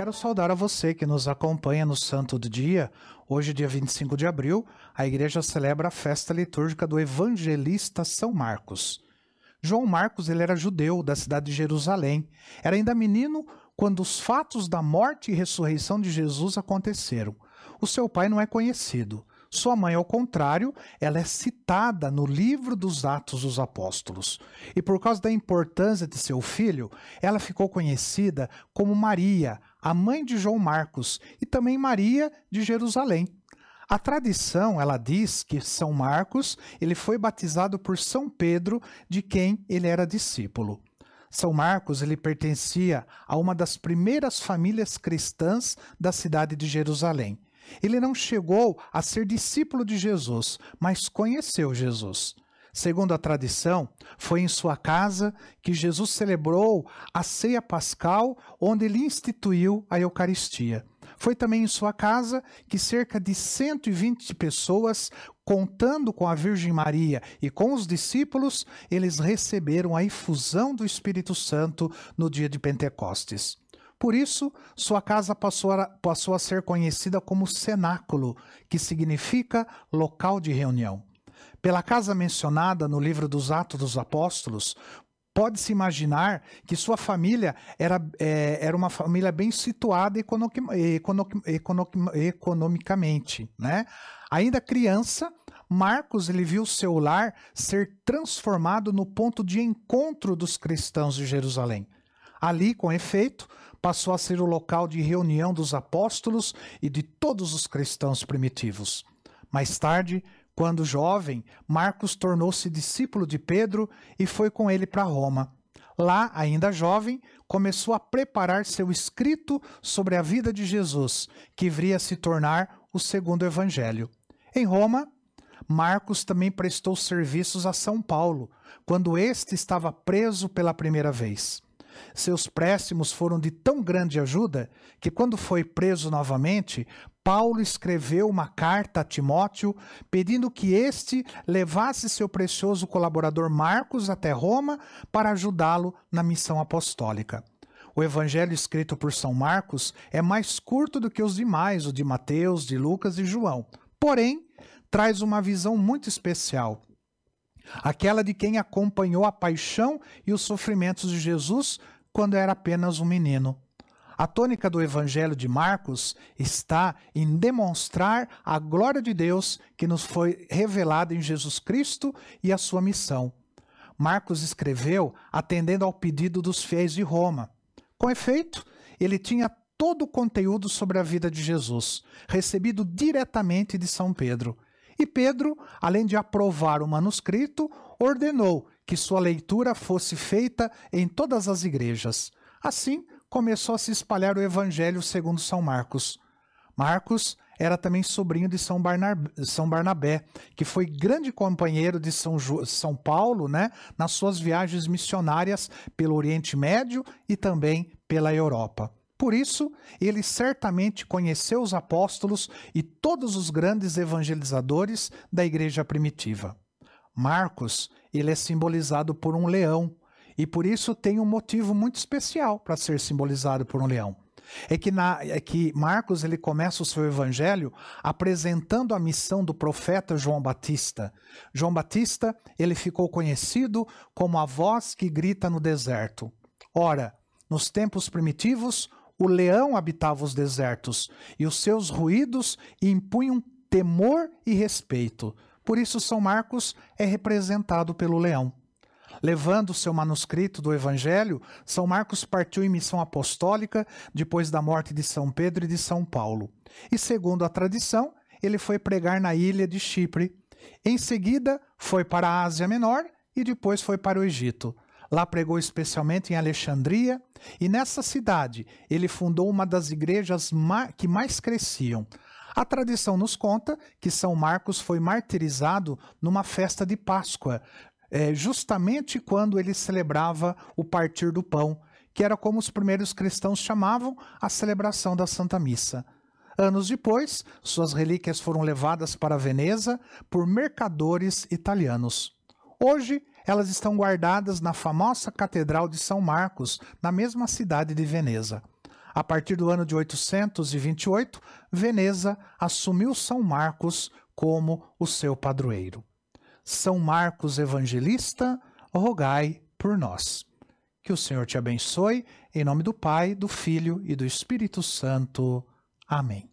Quero saudar a você que nos acompanha no Santo do Dia. Hoje, dia 25 de abril, a igreja celebra a festa litúrgica do evangelista São Marcos. João Marcos ele era judeu da cidade de Jerusalém. Era ainda menino quando os fatos da morte e ressurreição de Jesus aconteceram. O seu pai não é conhecido. Sua mãe, ao contrário, ela é citada no livro dos Atos dos Apóstolos. E por causa da importância de seu filho, ela ficou conhecida como Maria, a mãe de João Marcos, e também Maria de Jerusalém. A tradição, ela diz que São Marcos, ele foi batizado por São Pedro, de quem ele era discípulo. São Marcos, ele pertencia a uma das primeiras famílias cristãs da cidade de Jerusalém. Ele não chegou a ser discípulo de Jesus, mas conheceu Jesus. Segundo a tradição, foi em sua casa que Jesus celebrou a ceia pascal, onde ele instituiu a Eucaristia. Foi também em sua casa que cerca de 120 pessoas, contando com a Virgem Maria e com os discípulos, eles receberam a infusão do Espírito Santo no dia de Pentecostes. Por isso, sua casa passou a, passou a ser conhecida como cenáculo, que significa local de reunião. Pela casa mencionada no livro dos Atos dos Apóstolos, pode-se imaginar que sua família era, é, era uma família bem situada economicamente. Né? Ainda criança, Marcos ele viu seu lar ser transformado no ponto de encontro dos cristãos de Jerusalém. Ali, com efeito, passou a ser o local de reunião dos apóstolos e de todos os cristãos primitivos. Mais tarde, quando jovem, Marcos tornou-se discípulo de Pedro e foi com ele para Roma. Lá, ainda jovem, começou a preparar seu escrito sobre a vida de Jesus, que viria a se tornar o segundo evangelho. Em Roma, Marcos também prestou serviços a São Paulo, quando este estava preso pela primeira vez. Seus préstimos foram de tão grande ajuda que, quando foi preso novamente, Paulo escreveu uma carta a Timóteo pedindo que este levasse seu precioso colaborador Marcos até Roma para ajudá-lo na missão apostólica. O evangelho escrito por São Marcos é mais curto do que os demais, o de Mateus, de Lucas e João. Porém, traz uma visão muito especial aquela de quem acompanhou a paixão e os sofrimentos de Jesus quando era apenas um menino. A tônica do Evangelho de Marcos está em demonstrar a glória de Deus que nos foi revelada em Jesus Cristo e a sua missão. Marcos escreveu atendendo ao pedido dos fiéis de Roma. Com efeito, ele tinha todo o conteúdo sobre a vida de Jesus, recebido diretamente de São Pedro. E Pedro, além de aprovar o manuscrito, ordenou que sua leitura fosse feita em todas as igrejas. Assim, começou a se espalhar o evangelho segundo São Marcos. Marcos era também sobrinho de São, Barnabé, São Barnabé que foi grande companheiro de São, São Paulo né, nas suas viagens missionárias pelo Oriente Médio e também pela Europa. Por isso, ele certamente conheceu os apóstolos e todos os grandes evangelizadores da igreja primitiva. Marcos, ele é simbolizado por um leão, e por isso tem um motivo muito especial para ser simbolizado por um leão. É que, na, é que Marcos ele começa o seu evangelho apresentando a missão do profeta João Batista. João Batista ele ficou conhecido como a voz que grita no deserto. Ora, nos tempos primitivos, o leão habitava os desertos, e os seus ruídos impunham temor e respeito. Por isso, São Marcos é representado pelo leão. Levando seu manuscrito do Evangelho, São Marcos partiu em missão apostólica depois da morte de São Pedro e de São Paulo. E, segundo a tradição, ele foi pregar na ilha de Chipre. Em seguida, foi para a Ásia Menor e depois foi para o Egito. Lá pregou especialmente em Alexandria, e nessa cidade ele fundou uma das igrejas que mais cresciam. A tradição nos conta que São Marcos foi martirizado numa festa de Páscoa, é, justamente quando ele celebrava o partir do pão, que era como os primeiros cristãos chamavam a celebração da Santa Missa. Anos depois, suas relíquias foram levadas para Veneza por mercadores italianos. Hoje, elas estão guardadas na famosa Catedral de São Marcos, na mesma cidade de Veneza. A partir do ano de 828, Veneza assumiu São Marcos como o seu padroeiro. São Marcos Evangelista, rogai por nós. Que o Senhor te abençoe, em nome do Pai, do Filho e do Espírito Santo. Amém.